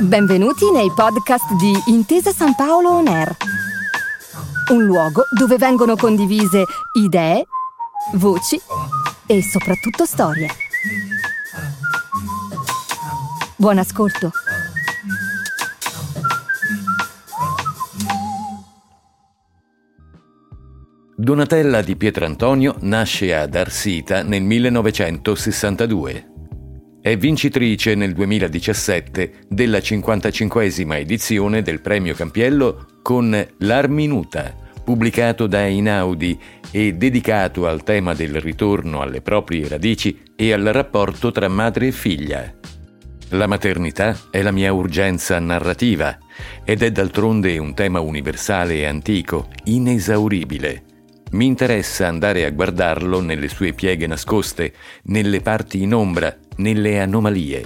Benvenuti nei podcast di Intesa San Paolo On Air, un luogo dove vengono condivise idee, voci e soprattutto storie. Buon ascolto. Donatella di Pietrantonio nasce ad Arsita nel 1962. È vincitrice nel 2017 della 55esima edizione del Premio Campiello con L'Arminuta, pubblicato da Inaudi e dedicato al tema del ritorno alle proprie radici e al rapporto tra madre e figlia. La maternità è la mia urgenza narrativa ed è d'altronde un tema universale e antico, inesauribile mi interessa andare a guardarlo nelle sue pieghe nascoste, nelle parti in ombra, nelle anomalie.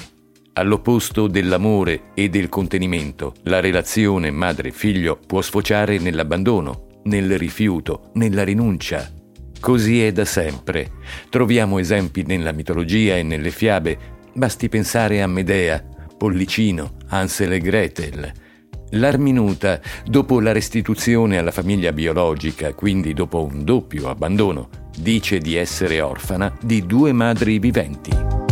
All'opposto dell'amore e del contenimento, la relazione madre-figlio può sfociare nell'abbandono, nel rifiuto, nella rinuncia. Così è da sempre. Troviamo esempi nella mitologia e nelle fiabe. Basti pensare a Medea, Pollicino, Ansel e Gretel. L'Arminuta, dopo la restituzione alla famiglia biologica, quindi dopo un doppio abbandono, dice di essere orfana di due madri viventi.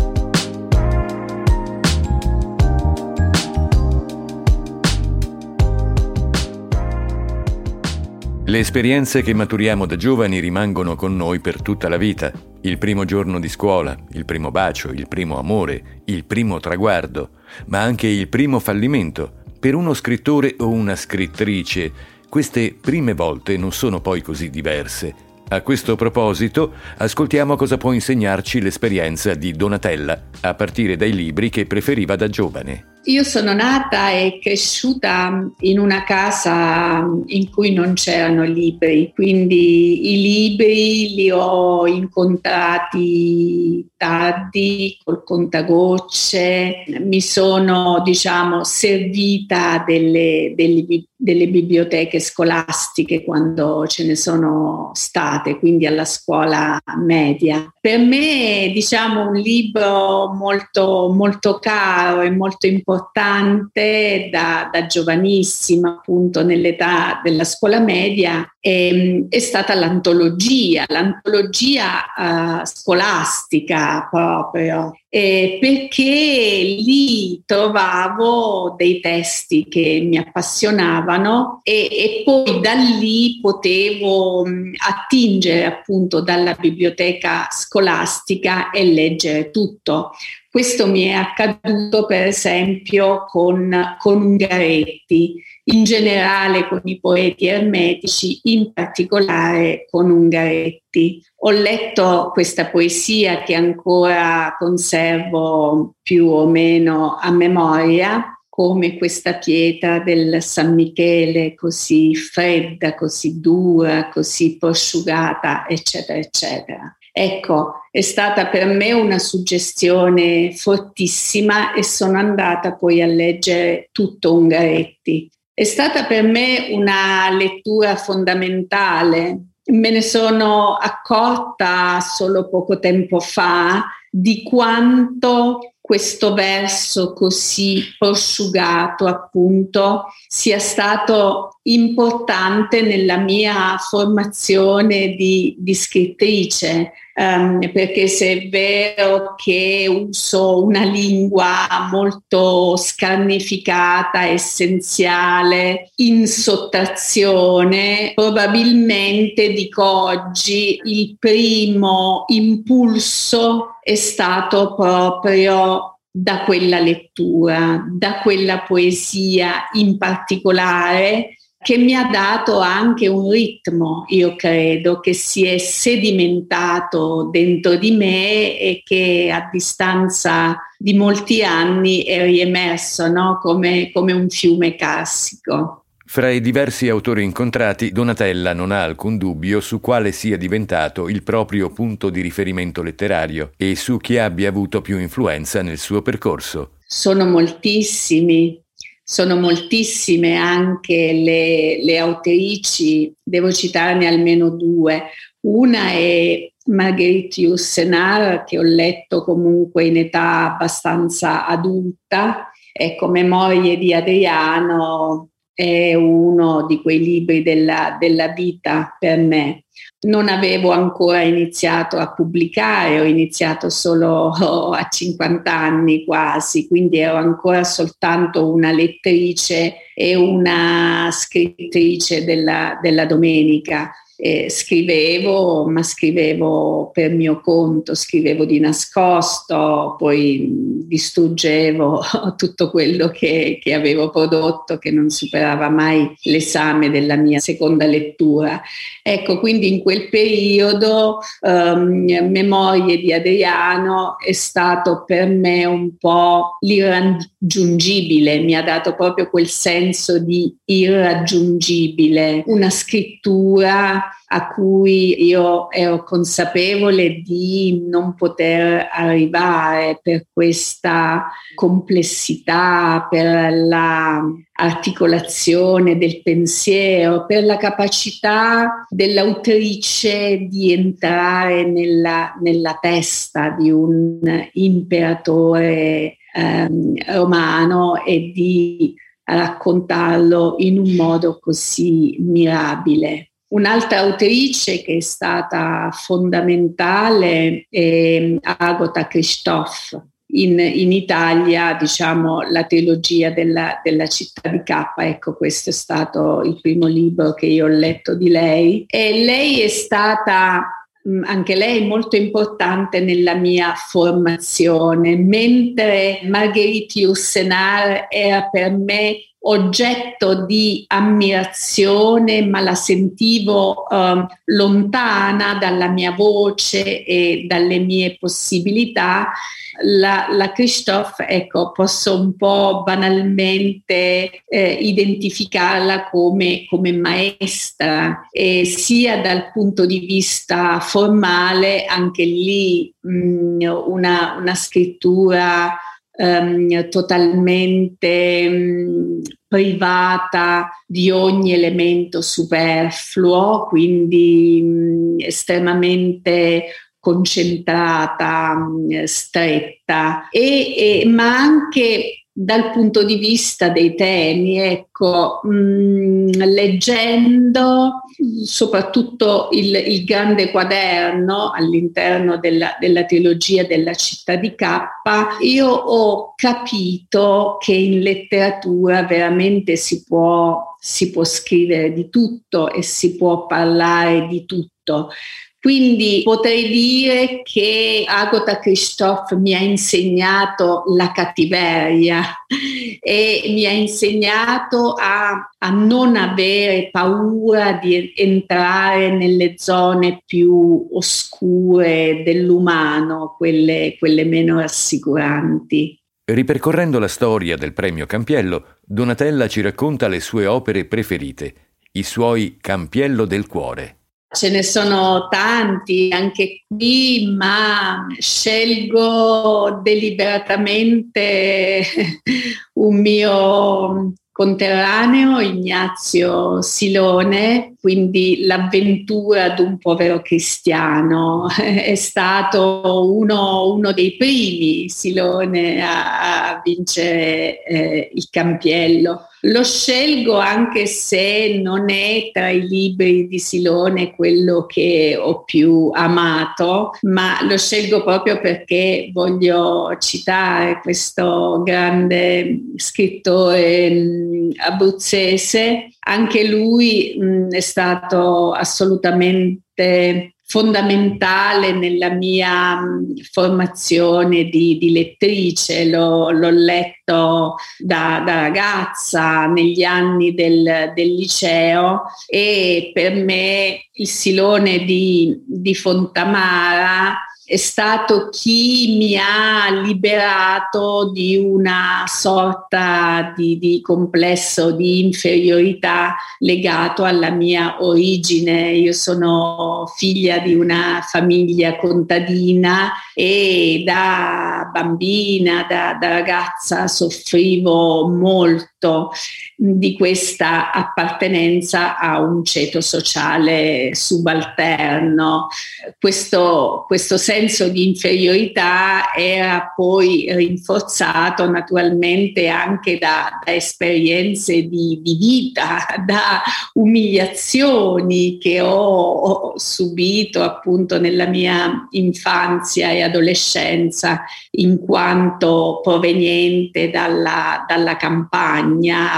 Le esperienze che maturiamo da giovani rimangono con noi per tutta la vita. Il primo giorno di scuola, il primo bacio, il primo amore, il primo traguardo, ma anche il primo fallimento, per uno scrittore o una scrittrice, queste prime volte non sono poi così diverse. A questo proposito, ascoltiamo cosa può insegnarci l'esperienza di Donatella, a partire dai libri che preferiva da giovane. Io sono nata e cresciuta in una casa in cui non c'erano libri, quindi i libri li ho incontrati tardi col contagocce, mi sono diciamo servita delle, delle, delle biblioteche scolastiche quando ce ne sono state, quindi alla scuola media. Per me diciamo un libro molto, molto caro e molto importante da, da giovanissima, appunto nell'età della scuola media, ehm, è stata l'antologia, l'antologia uh, scolastica proprio, eh, perché lì trovavo dei testi che mi appassionavano e, e poi da lì potevo mh, attingere appunto dalla biblioteca scolastica e leggere tutto. Questo mi è accaduto per esempio con, con Ungaretti, in generale con i poeti ermetici, in particolare con Ungaretti. Ho letto questa poesia che ancora conservo più o meno a memoria, come questa pietra del San Michele così fredda, così dura, così prosciugata, eccetera, eccetera. Ecco, è stata per me una suggestione fortissima e sono andata poi a leggere tutto Ungaretti. È stata per me una lettura fondamentale. Me ne sono accorta solo poco tempo fa di quanto questo verso così prosciugato appunto sia stato importante nella mia formazione di, di scrittrice um, perché se è vero che uso una lingua molto scarnificata, essenziale, in sottrazione, probabilmente dico oggi il primo impulso è stato proprio da quella lettura, da quella poesia in particolare che mi ha dato anche un ritmo, io credo, che si è sedimentato dentro di me e che a distanza di molti anni è riemerso no? come, come un fiume classico. Fra i diversi autori incontrati, Donatella non ha alcun dubbio su quale sia diventato il proprio punto di riferimento letterario e su chi abbia avuto più influenza nel suo percorso. Sono moltissimi, sono moltissime anche le, le autrici, devo citarne almeno due. Una è Marguerite Yourcenar che ho letto comunque in età abbastanza adulta. Ecco, Memorie di Adriano è uno di quei libri della, della vita per me. Non avevo ancora iniziato a pubblicare, ho iniziato solo a 50 anni quasi, quindi ero ancora soltanto una lettrice e una scrittrice della, della domenica eh, scrivevo, ma scrivevo per mio conto, scrivevo di nascosto, poi distruggevo tutto quello che, che avevo prodotto che non superava mai l'esame della mia seconda lettura. Ecco, quindi in quel periodo um, Memorie di Adriano è stato per me un po' l'irraggiungibile, mi ha dato proprio quel senso di irraggiungibile, una scrittura a cui io ero consapevole di non poter arrivare per questa complessità, per l'articolazione del pensiero, per la capacità dell'autrice di entrare nella, nella testa di un imperatore ehm, romano e di raccontarlo in un modo così mirabile. Un'altra autrice che è stata fondamentale è Agota Christoph. In, in Italia, diciamo, la trilogia della, della, città di K, ecco, questo è stato il primo libro che io ho letto di lei. E lei è stata mm, anche lei molto importante nella mia formazione, mentre Marguerite Yourcenar era per me oggetto di ammirazione, ma la sentivo eh, lontana dalla mia voce e dalle mie possibilità. La, la Christophe, ecco, posso un po' banalmente eh, identificarla come, come maestra, e sia dal punto di vista formale, anche lì mh, una, una scrittura ehm, totalmente mh, privata di ogni elemento superfluo, quindi mh, estremamente concentrata, mh, stretta, e, e, ma anche dal punto di vista dei temi, ecco, mh, mm, leggendo soprattutto il, il, grande quaderno all'interno della, della trilogia della città di K, io ho capito che in letteratura veramente si può, si può scrivere di tutto e si può parlare di tutto. Quindi potrei dire che Agota Christoph mi ha insegnato la cattiveria e mi ha insegnato a, a, non avere paura di entrare nelle zone più oscure dell'umano, quelle, quelle meno rassicuranti. Ripercorrendo la storia del premio Campiello, Donatella ci racconta le sue opere preferite, i suoi Campiello del cuore. Ce ne sono tanti anche qui, ma scelgo deliberatamente un mio conterraneo, Ignazio Silone, quindi l'avventura di un povero cristiano. È stato uno, uno dei primi Silone a, a vincere eh, il campiello. Lo scelgo anche se non è tra i libri di Silone quello che ho più amato, ma lo scelgo proprio perché voglio citare questo grande scrittore mm, abruzzese. Anche lui mh, mm, è stato assolutamente fondamentale nella mia formazione di, di lettrice, l'ho, l'ho letto da, da, ragazza negli anni del, del, liceo e per me il Silone di, di Fontamara è stato chi mi ha liberato di una sorta di, di, complesso di inferiorità legato alla mia origine. Io sono figlia di una famiglia contadina e da bambina, da, da ragazza soffrivo molto molto di questa appartenenza a un ceto sociale subalterno. Questo, questo senso di inferiorità era poi rinforzato naturalmente anche da, da esperienze di, di, vita, da umiliazioni che ho, ho subito appunto nella mia infanzia e adolescenza in quanto proveniente dalla, dalla campagna,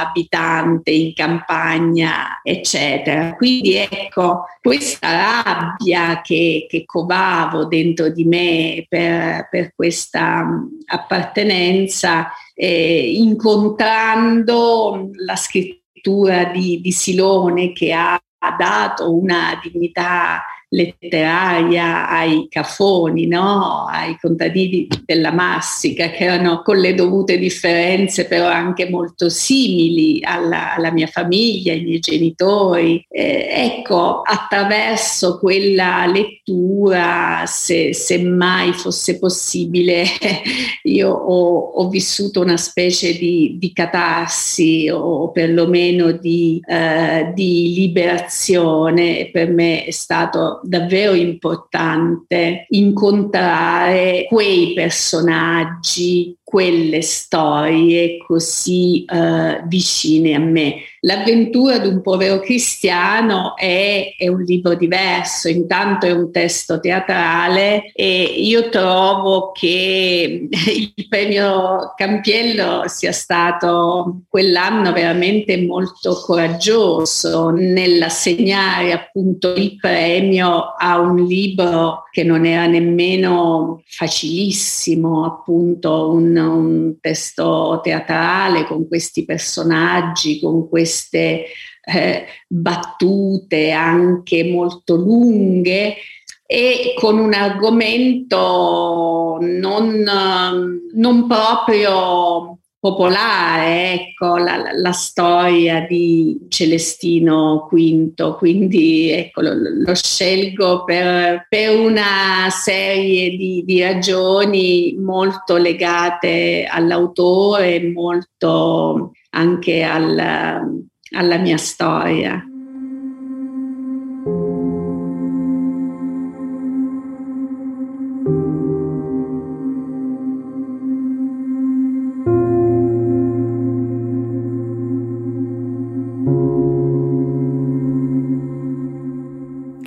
abitante in campagna, eccetera. Quindi ecco, questa rabbia che, che covavo dentro di me per, per questa appartenenza, eh, incontrando la scrittura di, di Silone che ha dato una dignità letteraria ai cafoni, no? ai contadini della Massica, che erano con le dovute differenze, però anche molto simili alla, alla mia famiglia, ai miei genitori. Eh, ecco, attraverso quella lettura, se, se mai fosse possibile, io ho, ho, vissuto una specie di, di catarsi o perlomeno di, eh, di liberazione. Per me è stato davvero importante incontrare quei personaggi quelle storie così uh, vicine a me. L'avventura di un povero cristiano è, è, un libro diverso, intanto è un testo teatrale e io trovo che il premio Campiello sia stato quell'anno veramente molto coraggioso nell'assegnare appunto il premio a un libro che non era nemmeno facilissimo, appunto un un testo teatrale con questi personaggi, con queste eh, battute anche molto lunghe e con un argomento non, non proprio popolare, ecco, la, la, storia di Celestino V, quindi ecco, lo, lo scelgo per, per, una serie di, di ragioni molto legate all'autore, molto anche al, alla mia storia.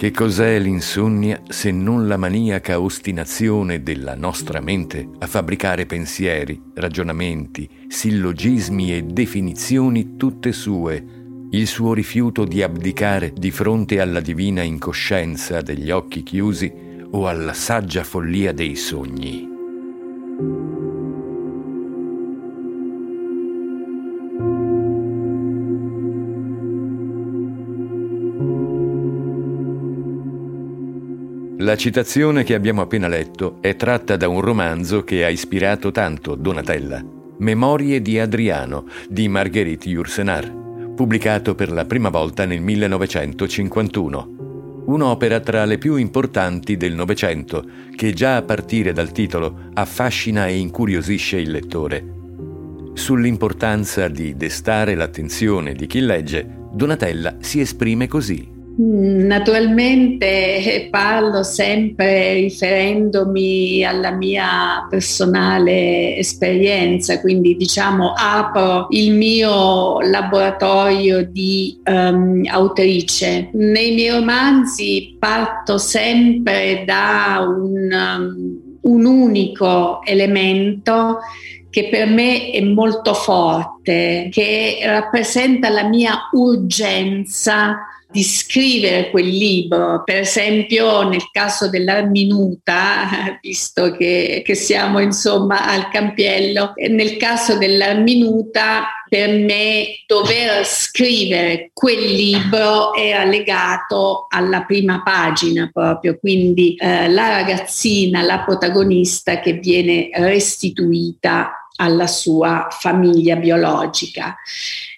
Che cos'è l'insonnia se non la maniaca ostinazione della nostra mente a fabbricare pensieri, ragionamenti, sillogismi e definizioni tutte sue, il suo rifiuto di abdicare di fronte alla divina incoscienza degli occhi chiusi o alla saggia follia dei sogni? La citazione che abbiamo appena letto è tratta da un romanzo che ha ispirato tanto Donatella, Memorie di Adriano di Marguerite Yourcenar, pubblicato per la prima volta nel 1951. Un'opera tra le più importanti del Novecento che già a partire dal titolo affascina e incuriosisce il lettore. Sull'importanza di destare l'attenzione di chi legge, Donatella si esprime così. Naturalmente eh, parlo sempre riferendomi alla mia personale esperienza, quindi diciamo apro il mio laboratorio di um, autrice. Nei miei romanzi parto sempre da un, um, un unico elemento che per me è molto forte, che rappresenta la mia urgenza di scrivere quel libro. Per esempio, nel caso dell'Arminuta, visto che, che siamo insomma al Campiello, nel caso dell'Arminuta, per me dover scrivere quel libro era legato alla prima pagina proprio, quindi eh, la ragazzina, la protagonista che viene restituita alla sua famiglia biologica.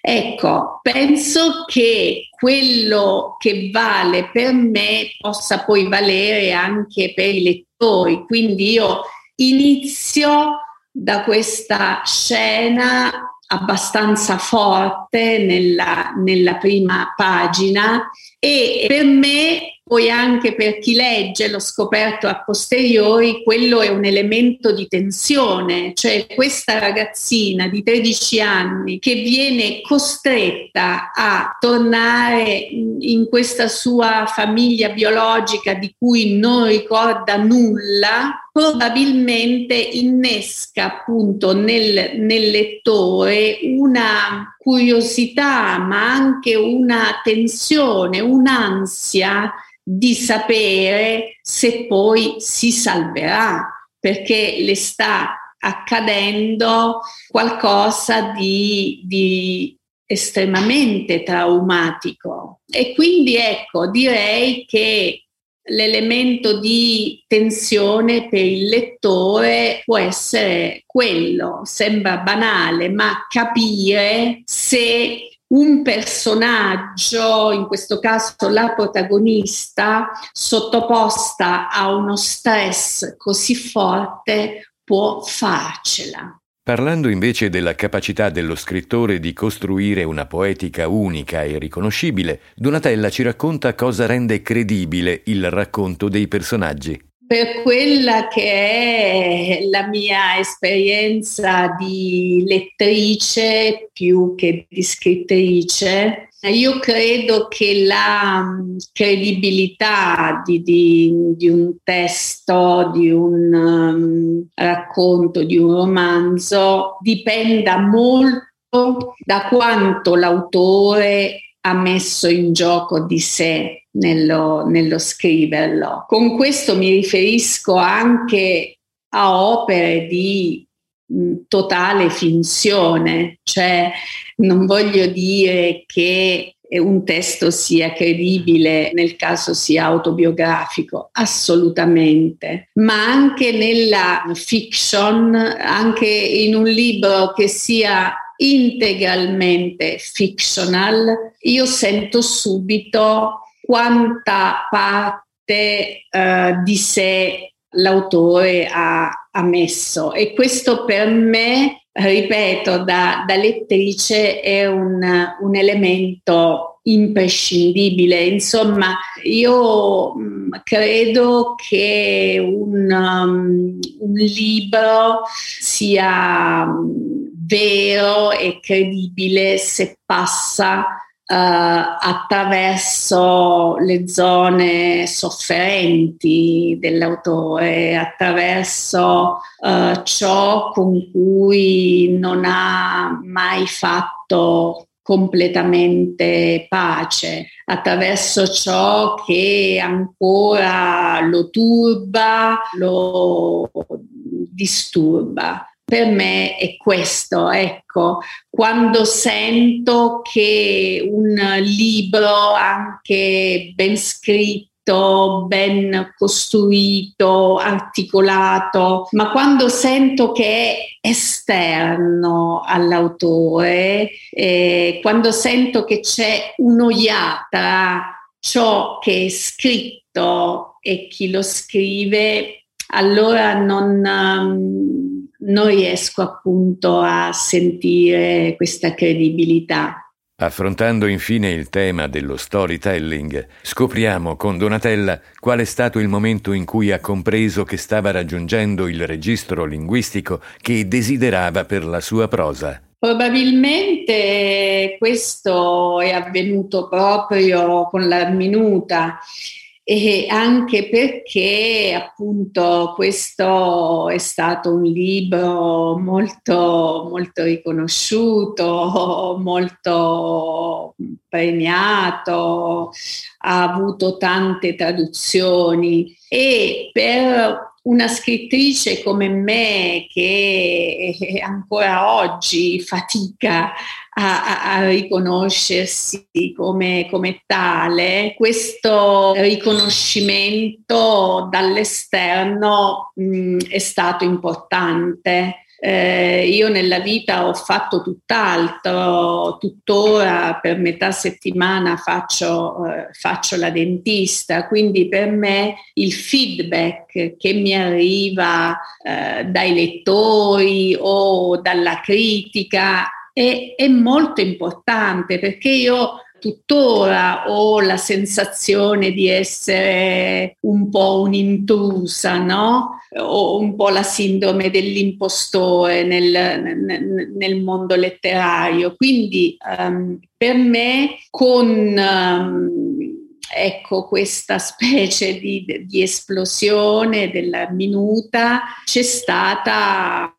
Ecco, penso che quello che vale per me possa poi valere anche per i lettori, quindi io inizio da questa scena abbastanza forte nella, nella prima pagina e per me poi anche per chi legge, l'ho scoperto a posteriori, quello è un elemento di tensione, cioè questa ragazzina di 13 anni che viene costretta a tornare in questa sua famiglia biologica di cui non ricorda nulla, probabilmente innesca appunto nel, nel lettore una curiosità, ma anche una tensione, un'ansia di sapere se poi si salverà, perché le sta accadendo qualcosa di, di estremamente traumatico. E quindi ecco, direi che l'elemento di tensione per il lettore può essere quello, sembra banale, ma capire se un personaggio, in questo caso la protagonista, sottoposta a uno stress così forte, può farcela. Parlando invece della capacità dello scrittore di costruire una poetica unica e riconoscibile, Donatella ci racconta cosa rende credibile il racconto dei personaggi per quella che è la mia esperienza di lettrice più che di scrittrice, io credo che la mm, credibilità di, di, di un testo, di un um, racconto, di un romanzo dipenda molto da quanto l'autore ha messo in gioco di sé nello, nello scriverlo. Con questo mi riferisco anche a opere di totale finzione, cioè non voglio dire che un testo sia credibile nel caso sia autobiografico, assolutamente, ma anche nella fiction, anche in un libro che sia integralmente fictional, io sento subito quanta parte uh, di sé l'autore ha, ha, messo e questo per me, ripeto, da, da lettrice è un, un, elemento imprescindibile. Insomma, io mm, credo che un, um, un libro sia vero e credibile se passa attraverso le zone sofferenti dell'autore, attraverso uh, ciò con cui non ha mai fatto completamente pace, attraverso ciò che ancora lo turba, lo disturba per me è questo, ecco, quando sento che un libro anche ben scritto, ben costruito, articolato, ma quando sento che è esterno all'autore, eh, quando sento che c'è un'oiata tra ciò che è scritto e chi lo scrive, allora non, um, non riesco appunto a sentire questa credibilità. Affrontando infine il tema dello storytelling, scopriamo con Donatella qual è stato il momento in cui ha compreso che stava raggiungendo il registro linguistico che desiderava per la sua prosa. Probabilmente questo è avvenuto proprio con la minuta e anche perché appunto questo è stato un libro molto, molto riconosciuto, molto premiato, ha avuto tante traduzioni. E per una scrittrice come me che ancora oggi fatica a, a riconoscersi come, come, tale, questo riconoscimento dall'esterno mh, è stato importante. Eh, io nella vita ho fatto tutt'altro, tuttora per metà settimana faccio, eh, faccio la dentista, quindi per me il feedback che mi arriva eh, dai lettori o dalla critica è, è molto importante perché io tuttora ho la sensazione di essere un po' un'intrusa, no? Ho un po' la sindrome dell'impostore nel, nel, nel mondo letterario. Quindi um, per me con um, ecco questa specie di, di, esplosione della minuta c'è stata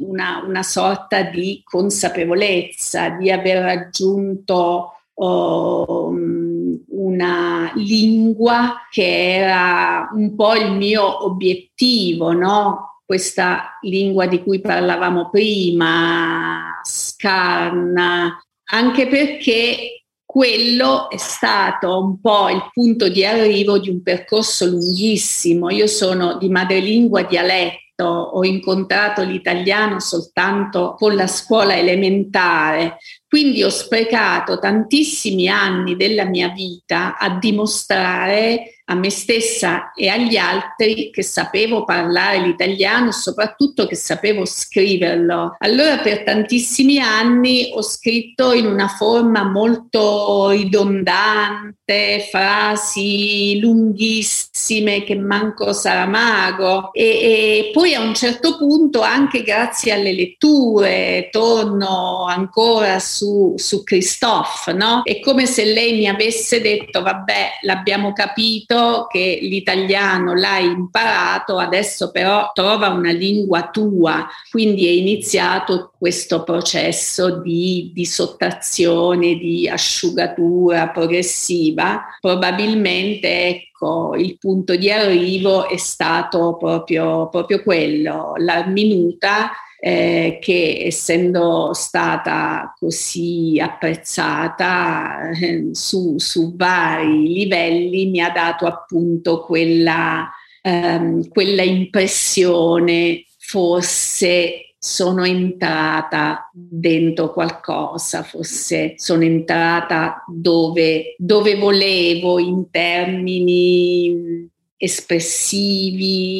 una, una sorta di consapevolezza di aver raggiunto um, una lingua che era un po' il mio obiettivo, no? Questa lingua di cui parlavamo prima, scarna, anche perché quello è stato un po' il punto di arrivo di un percorso lunghissimo. Io sono di madrelingua dialetto ho incontrato l'italiano soltanto con la scuola elementare, quindi ho sprecato tantissimi anni della mia vita a dimostrare a me stessa e agli altri che sapevo parlare l'italiano e soprattutto che sapevo scriverlo. Allora per tantissimi anni ho scritto in una forma molto ridondante, frasi lunghissime che manco Saramago e, e poi a un certo punto anche grazie alle letture torno ancora su, su Christophe, no? È come se lei mi avesse detto vabbè l'abbiamo capito che l'italiano l'hai imparato, adesso però trova una lingua tua, quindi è iniziato questo processo di, di sottrazione, di asciugatura progressiva. Probabilmente ecco, il punto di arrivo è stato proprio, proprio quello, la minuta eh, che essendo stata così apprezzata eh, su, su, vari livelli mi ha dato appunto quella, ehm, quella impressione forse sono entrata dentro qualcosa, forse sono entrata dove, dove volevo in termini espressivi,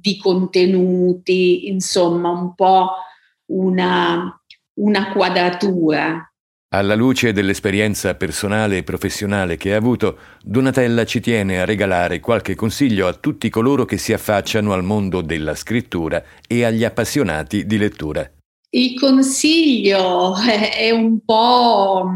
di contenuti, insomma un po' una, una quadratura. Alla luce dell'esperienza personale e professionale che ha avuto, Donatella ci tiene a regalare qualche consiglio a tutti coloro che si affacciano al mondo della scrittura e agli appassionati di lettura. Il consiglio è un po'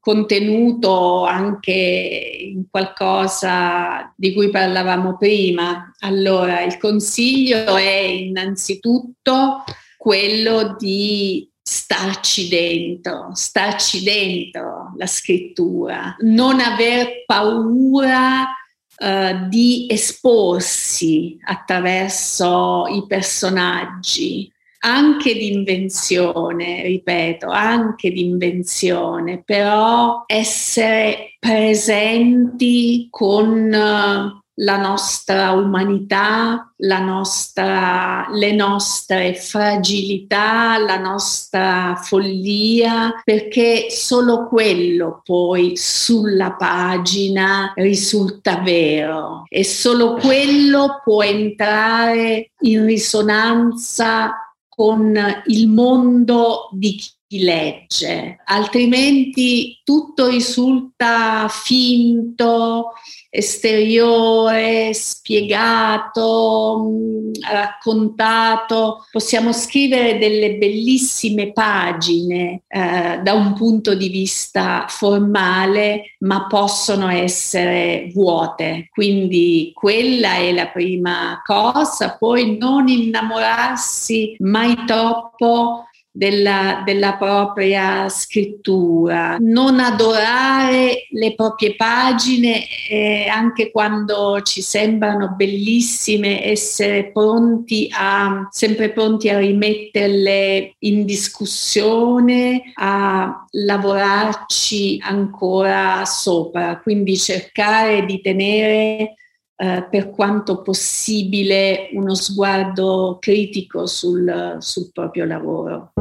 contenuto anche in qualcosa di cui parlavamo prima. Allora, il consiglio è innanzitutto quello di starci dentro, starci dentro la scrittura, non aver paura uh, di esporsi attraverso i personaggi, anche di invenzione, ripeto, anche di invenzione, però essere presenti con eh, la nostra umanità, la nostra, le nostre fragilità, la nostra follia, perché solo quello poi sulla pagina risulta vero e solo quello può entrare in risonanza con il mondo di chi legge, altrimenti tutto risulta finto, esteriore, spiegato, mm, raccontato. Possiamo scrivere delle bellissime pagine eh, da un punto di vista formale, ma possono essere vuote. Quindi quella è la prima cosa. Poi non innamorarsi mai troppo della, della, propria scrittura, non adorare le proprie pagine eh, anche quando ci sembrano bellissime, essere pronti a, sempre pronti a rimetterle in discussione, a lavorarci ancora sopra, quindi cercare di tenere eh, per quanto possibile uno sguardo critico sul, sul proprio lavoro.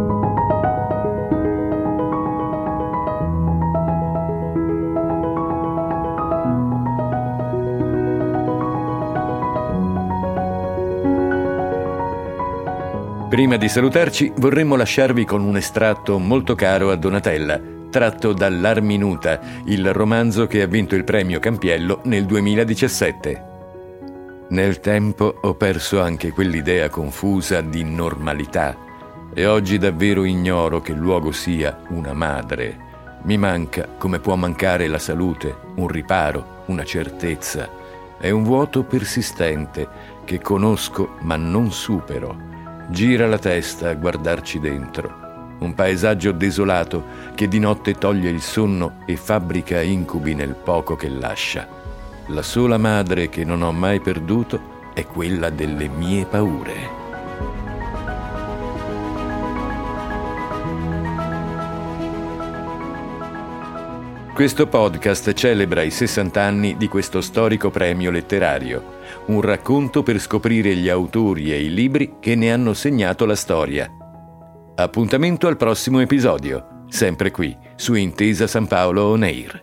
Prima di salutarci vorremmo lasciarvi con un estratto molto caro a Donatella, tratto dall'Arminuta, il romanzo che ha vinto il premio Campiello nel 2017. Nel tempo ho perso anche quell'idea confusa di normalità e oggi davvero ignoro che luogo sia una madre. Mi manca come può mancare la salute, un riparo, una certezza. È un vuoto persistente che conosco ma non supero. Gira la testa a guardarci dentro. Un paesaggio desolato che di notte toglie il sonno e fabbrica incubi nel poco che lascia. La sola madre che non ho mai perduto è quella delle mie paure. Questo podcast celebra i 60 anni di questo storico premio letterario, un racconto per scoprire gli autori e i libri che ne hanno segnato la storia. Appuntamento al prossimo episodio, sempre qui, su Intesa San Paolo On Air.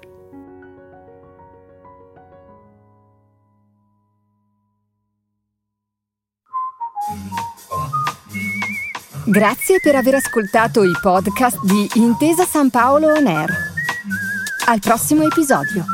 Grazie per aver ascoltato i podcast di Intesa San Paolo On. Al prossimo episodio.